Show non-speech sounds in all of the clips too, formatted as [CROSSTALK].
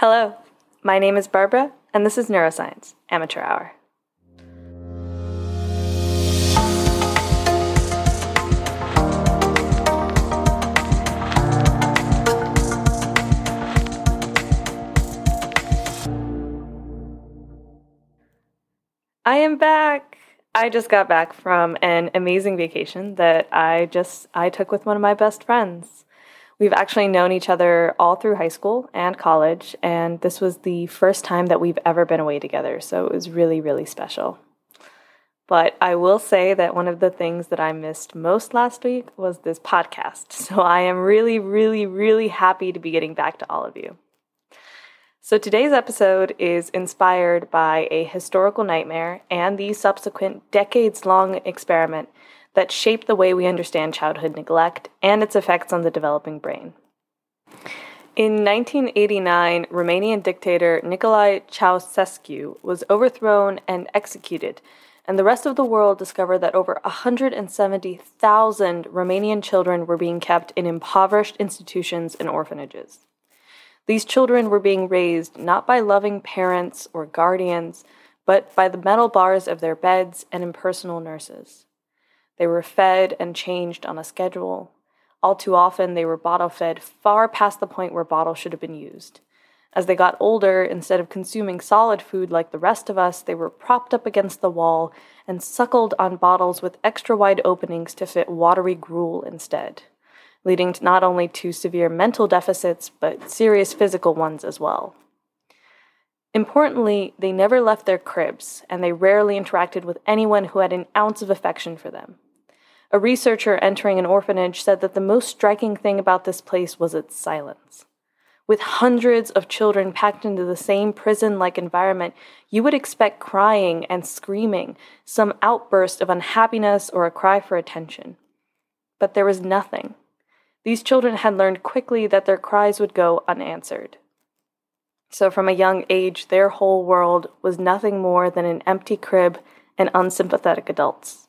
Hello, my name is Barbara, and this is Neuroscience Amateur Hour. I am back. I just got back from an amazing vacation that I just I took with one of my best friends. We've actually known each other all through high school and college, and this was the first time that we've ever been away together, so it was really, really special. But I will say that one of the things that I missed most last week was this podcast. [LAUGHS] So I am really, really, really happy to be getting back to all of you. So today's episode is inspired by a historical nightmare and the subsequent decades long experiment that shape the way we understand childhood neglect and its effects on the developing brain. In 1989, Romanian dictator Nicolae Ceausescu was overthrown and executed, and the rest of the world discovered that over 170,000 Romanian children were being kept in impoverished institutions and orphanages. These children were being raised not by loving parents or guardians, but by the metal bars of their beds and impersonal nurses. They were fed and changed on a schedule. All too often, they were bottle fed far past the point where bottles should have been used. As they got older, instead of consuming solid food like the rest of us, they were propped up against the wall and suckled on bottles with extra wide openings to fit watery gruel instead, leading to not only to severe mental deficits, but serious physical ones as well. Importantly, they never left their cribs, and they rarely interacted with anyone who had an ounce of affection for them. A researcher entering an orphanage said that the most striking thing about this place was its silence. With hundreds of children packed into the same prison like environment, you would expect crying and screaming, some outburst of unhappiness or a cry for attention. But there was nothing. These children had learned quickly that their cries would go unanswered. So, from a young age, their whole world was nothing more than an empty crib and unsympathetic adults.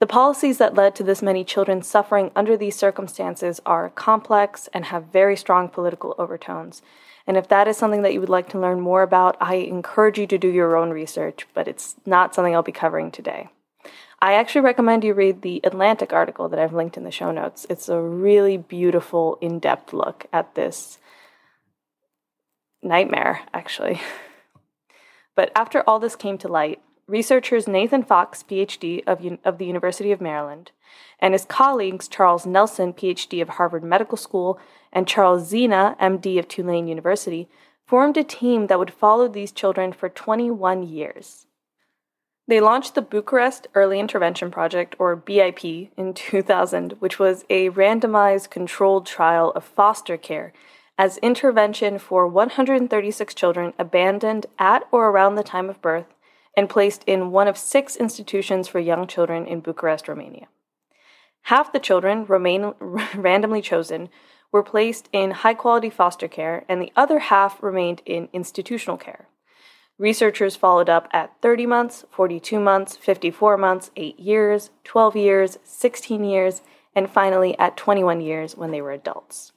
The policies that led to this many children suffering under these circumstances are complex and have very strong political overtones. And if that is something that you would like to learn more about, I encourage you to do your own research, but it's not something I'll be covering today. I actually recommend you read the Atlantic article that I've linked in the show notes. It's a really beautiful, in depth look at this nightmare, actually. [LAUGHS] But after all this came to light, researchers Nathan Fox, PhD of, of the University of Maryland, and his colleagues Charles Nelson, PhD of Harvard Medical School, and Charles Zeanah, MD of Tulane University, formed a team that would follow these children for 21 years. They launched the Bucharest Early Intervention Project, or BIP, in 2000, which was a randomized controlled trial of foster care as intervention for 136 children abandoned at or around the time of birth and placed in one of six institutions for young children in Bucharest, Romania. Half the children, [LAUGHS] randomly chosen, were placed in high quality foster care, and the other half remained in institutional care. Researchers followed up at 30 months, 42 months, 54 months, 8 years, 12 years, 16 years, and finally at 21 years when they were adults.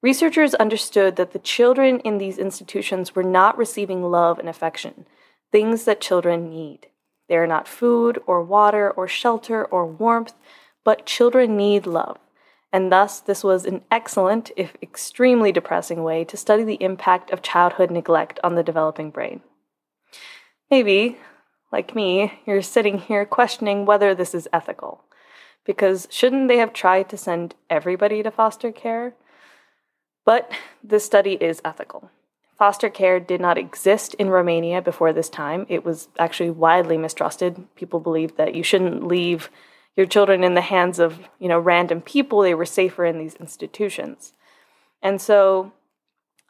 Researchers understood that the children in these institutions were not receiving love and affection, things that children need. They are not food or water or shelter or warmth, but children need love. And thus, this was an excellent, if extremely depressing, way to study the impact of childhood neglect on the developing brain. Maybe, like me, you're sitting here questioning whether this is ethical. Because shouldn't they have tried to send everybody to foster care? But this study is ethical. Foster care did not exist in Romania before this time. It was actually widely mistrusted. People believed that you shouldn't leave your children in the hands of, you know, random people. They were safer in these institutions. And so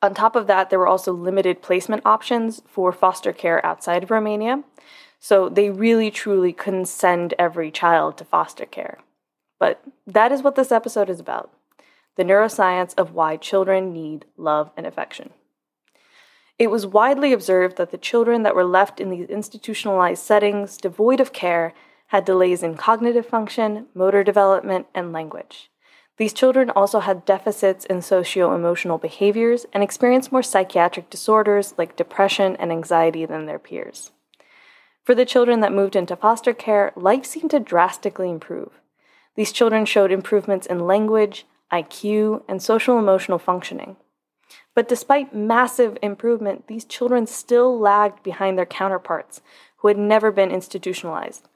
on top of that, there were also limited placement options for foster care outside of Romania. So they really truly couldn't send every child to foster care. But that is what this episode is about the neuroscience of why children need love and affection. It was widely observed that the children that were left in these institutionalized settings, devoid of care, had delays in cognitive function, motor development, and language. These children also had deficits in socio emotional behaviors and experienced more psychiatric disorders like depression and anxiety than their peers. For the children that moved into foster care, life seemed to drastically improve. These children showed improvements in language, IQ, and social emotional functioning. But despite massive improvement, these children still lagged behind their counterparts who had never been institutionalized,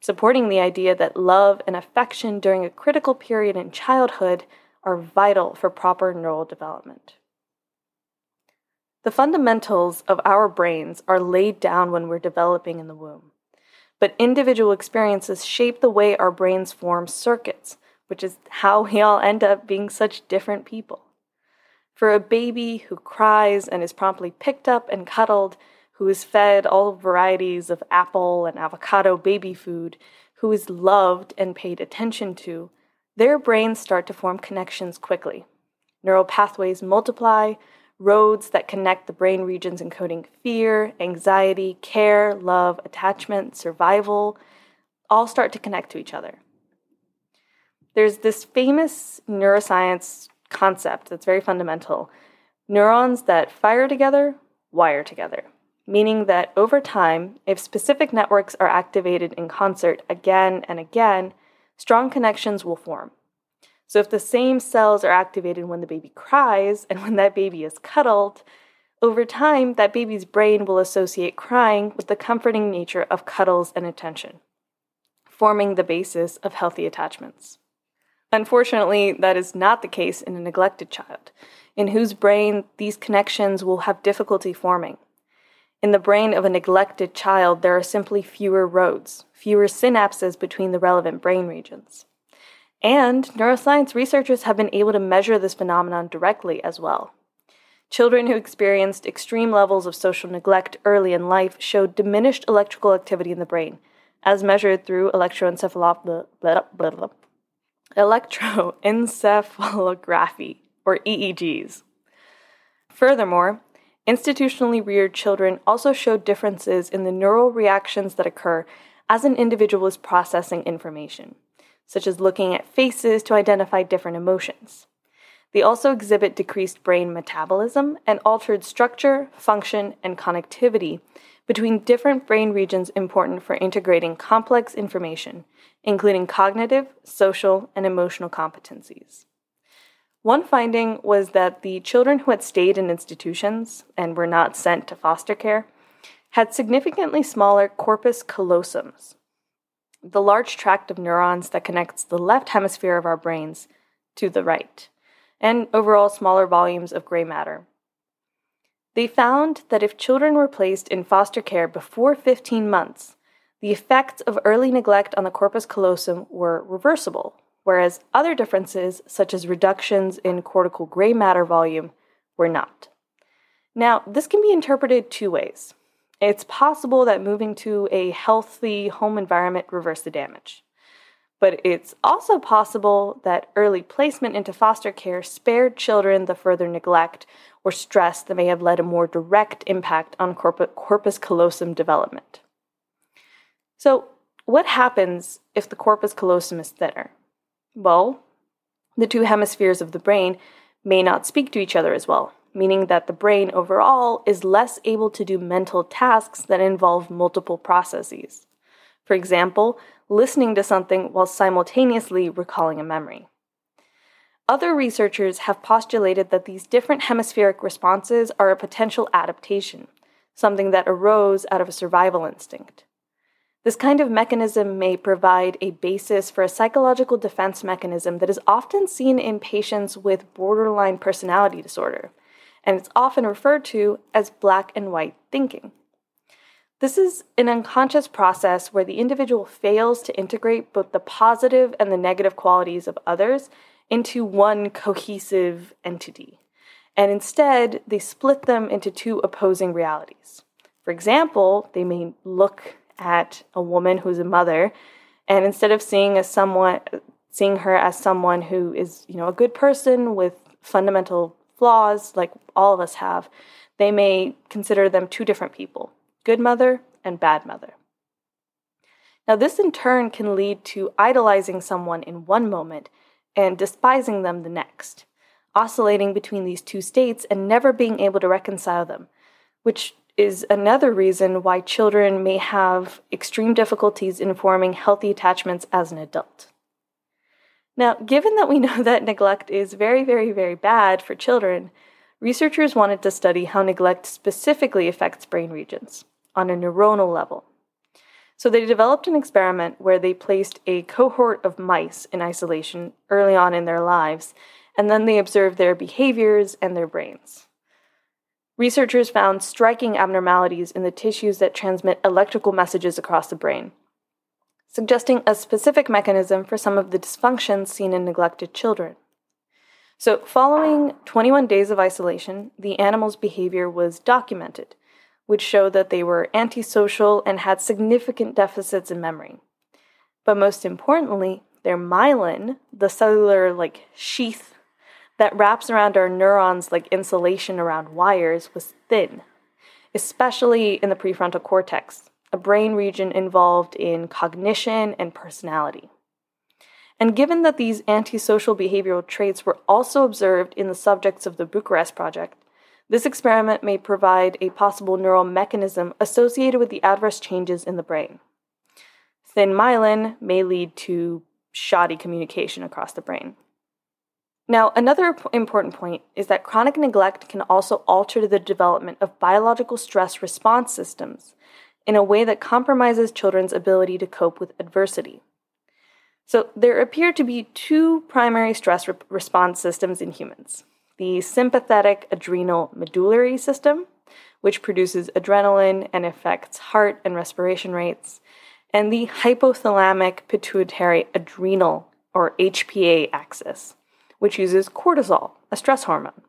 supporting the idea that love and affection during a critical period in childhood are vital for proper neural development. The fundamentals of our brains are laid down when we're developing in the womb, but individual experiences shape the way our brains form circuits, which is how we all end up being such different people. For a baby who cries and is promptly picked up and cuddled, who is fed all varieties of apple and avocado baby food, who is loved and paid attention to, their brains start to form connections quickly. Neural pathways multiply, roads that connect the brain regions encoding fear, anxiety, care, love, attachment, survival, all start to connect to each other. There's this famous neuroscience concept that's very fundamental. Neurons that fire together wire together, meaning that over time, if specific networks are activated in concert again and again, strong connections will form. So, if the same cells are activated when the baby cries and when that baby is cuddled, over time, that baby's brain will associate crying with the comforting nature of cuddles and attention, forming the basis of healthy attachments. Unfortunately, that is not the case in a neglected child, in whose brain these connections will have difficulty forming. In the brain of a neglected child, there are simply fewer roads, fewer synapses between the relevant brain regions. And neuroscience researchers have been able to measure this phenomenon directly as well. Children who experienced extreme levels of social neglect early in life showed diminished electrical activity in the brain, as measured through electroencephalography electroencephalography, or EEGs. Furthermore, institutionally reared children also showed differences in the neural reactions that occur as an individual is processing information, such as looking at faces to identify different emotions. They also exhibit decreased brain metabolism and altered structure, function, and connectivity between different brain regions important for integrating complex information, including cognitive, social, and emotional competencies. One finding was that the children who had stayed in institutions and were not sent to foster care had significantly smaller corpus callosums, the large tract of neurons that connects the left hemisphere of our brains to the right, and overall smaller volumes of gray matter. They found that if children were placed in foster care before 15 months, the effects of early neglect on the corpus callosum were reversible, whereas other differences, such as reductions in cortical gray matter volume, were not. Now, this can be interpreted two ways. It's possible that moving to a healthy home environment reversed the damage. But it's also possible that early placement into foster care spared children the further neglect or stress that may have led a more direct impact on corpus callosum development. So, what happens if the corpus callosum is thinner? Well, the two hemispheres of the brain may not speak to each other as well, meaning that the brain overall is less able to do mental tasks that involve multiple processes. For example, listening to something while simultaneously recalling a memory. Other researchers have postulated that these different hemispheric responses are a potential adaptation, something that arose out of a survival instinct. This kind of mechanism may provide a basis for a psychological defense mechanism that is often seen in patients with borderline personality disorder, and it's often referred to as black and white thinking. This is an unconscious process where the individual fails to integrate both the positive and the negative qualities of others into one cohesive entity. And instead, they split them into two opposing realities. For example, they may look at a woman who's a mother, and instead of seeing someone seeing her as someone who is, you know, a good person with fundamental flaws like all of us have, they may consider them two different people good mother and bad mother. Now, this in turn can lead to idolizing someone in one moment and despising them the next, oscillating between these two states and never being able to reconcile them, which is another reason why children may have extreme difficulties in forming healthy attachments as an adult. Now, given that we [LAUGHS] know that neglect is very, very, very bad for children, researchers wanted to study how neglect specifically affects brain regions on a neuronal level. So they developed an experiment where they placed a cohort of mice in isolation early on in their lives, and then they observed their behaviors and their brains. Researchers found striking abnormalities in the tissues that transmit electrical messages across the brain, suggesting a specific mechanism for some of the dysfunctions seen in neglected children. So, following 21 days of isolation, the animal's behavior was documented, which showed that they were antisocial and had significant deficits in memory. But most importantly, their myelin, the cellular like sheath that wraps around our neurons like insulation around wires, was thin, especially in the prefrontal cortex, a brain region involved in cognition and personality. And given that these antisocial behavioral traits were also observed in the subjects of the Bucharest Project, this experiment may provide a possible neural mechanism associated with the adverse changes in the brain. Thin myelin may lead to shoddy communication across the brain. Now, another important point is that chronic neglect can also alter the development of biological stress response systems in a way that compromises children's ability to cope with adversity. So, there appear to be two primary stress re- response systems in humans the sympathetic adrenal medullary system, which produces adrenaline and affects heart and respiration rates, and the hypothalamic pituitary adrenal or HPA axis, which uses cortisol, a stress hormone.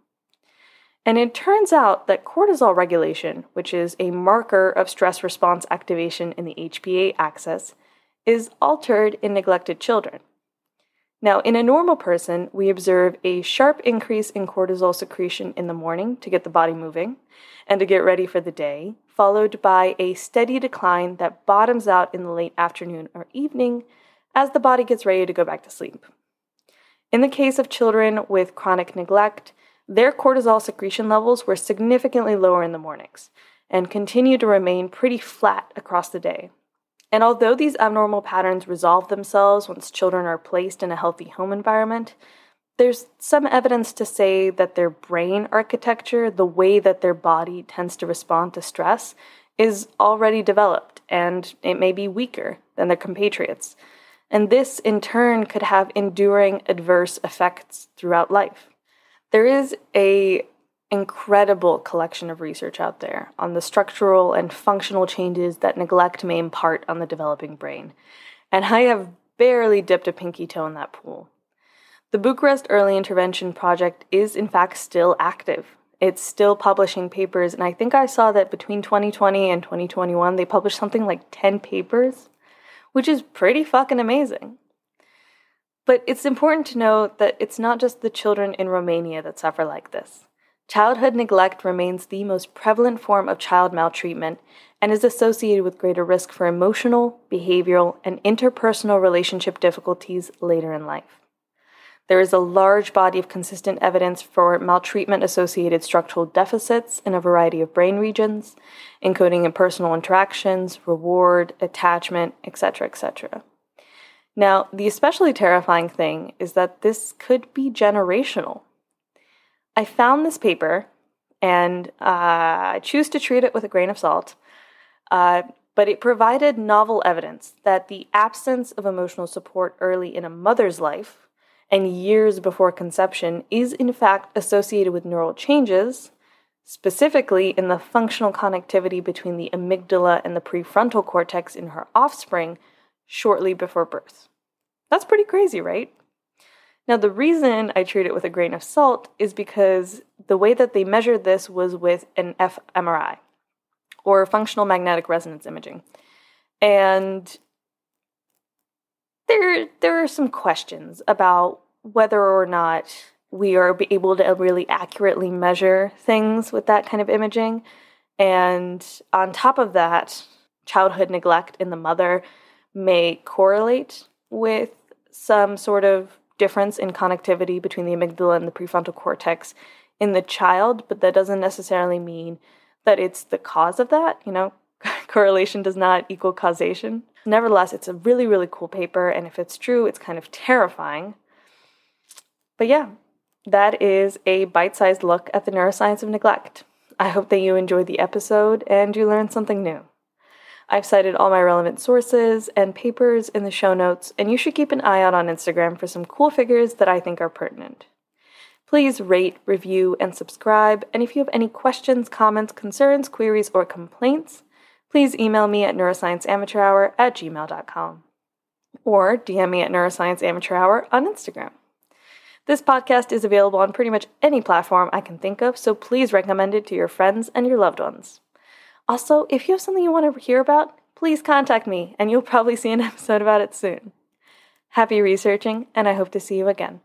And it turns out that cortisol regulation, which is a marker of stress response activation in the HPA axis, is altered in neglected children. Now, in a normal person, we observe a sharp increase in cortisol secretion in the morning to get the body moving and to get ready for the day, followed by a steady decline that bottoms out in the late afternoon or evening as the body gets ready to go back to sleep. In the case of children with chronic neglect, their cortisol secretion levels were significantly lower in the mornings and continue to remain pretty flat across the day. And although these abnormal patterns resolve themselves once children are placed in a healthy home environment, there's some evidence to say that their brain architecture, the way that their body tends to respond to stress, is already developed and it may be weaker than their compatriots. And this, in turn, could have enduring adverse effects throughout life. There is a incredible collection of research out there on the structural and functional changes that neglect may impart on the developing brain, and I have barely dipped a pinky toe in that pool. The Bucharest Early Intervention Project is, in fact, still active. It's still publishing papers, and I think I saw that between 2020 and 2021, they published something like 10 papers, which is pretty fucking amazing. But it's important to know that it's not just the children in Romania that suffer like this. Childhood neglect remains the most prevalent form of child maltreatment and is associated with greater risk for emotional, behavioral, and interpersonal relationship difficulties later in life. There is a large body of consistent evidence for maltreatment associated structural deficits in a variety of brain regions, including in personal interactions, reward, attachment, etc., etc. Now, the especially terrifying thing is that this could be generational. I found this paper and uh, I choose to treat it with a grain of salt, uh, but it provided novel evidence that the absence of emotional support early in a mother's life and years before conception is in fact associated with neural changes, specifically in the functional connectivity between the amygdala and the prefrontal cortex in her offspring shortly before birth. That's pretty crazy, right? Now, the reason I treat it with a grain of salt is because the way that they measured this was with an fMRI, or functional magnetic resonance imaging. And there, there are some questions about whether or not we are able to really accurately measure things with that kind of imaging. And on top of that, childhood neglect in the mother may correlate with some sort of difference in connectivity between the amygdala and the prefrontal cortex in the child, but that doesn't necessarily mean that it's the cause of that. You know, [LAUGHS] correlation does not equal causation. Nevertheless, it's a really, really cool paper, and if it's true, it's kind of terrifying. But yeah, that is a bite sized look at the neuroscience of neglect. I hope that you enjoyed the episode and you learned something new. I've cited all my relevant sources and papers in the show notes, and you should keep an eye out on Instagram for some cool figures that I think are pertinent. Please rate, review, and subscribe, and if you have any questions, comments, concerns, queries, or complaints, please email me at neuroscienceamateurhour at gmail.com or DM me at neuroscienceamateurhour on Instagram. This podcast is available on pretty much any platform I can think of, so please recommend it to your friends and your loved ones. Also, if you have something you want to hear about, please contact me and you'll probably see an [LAUGHS] episode about it soon. Happy researching, and I hope to see you again.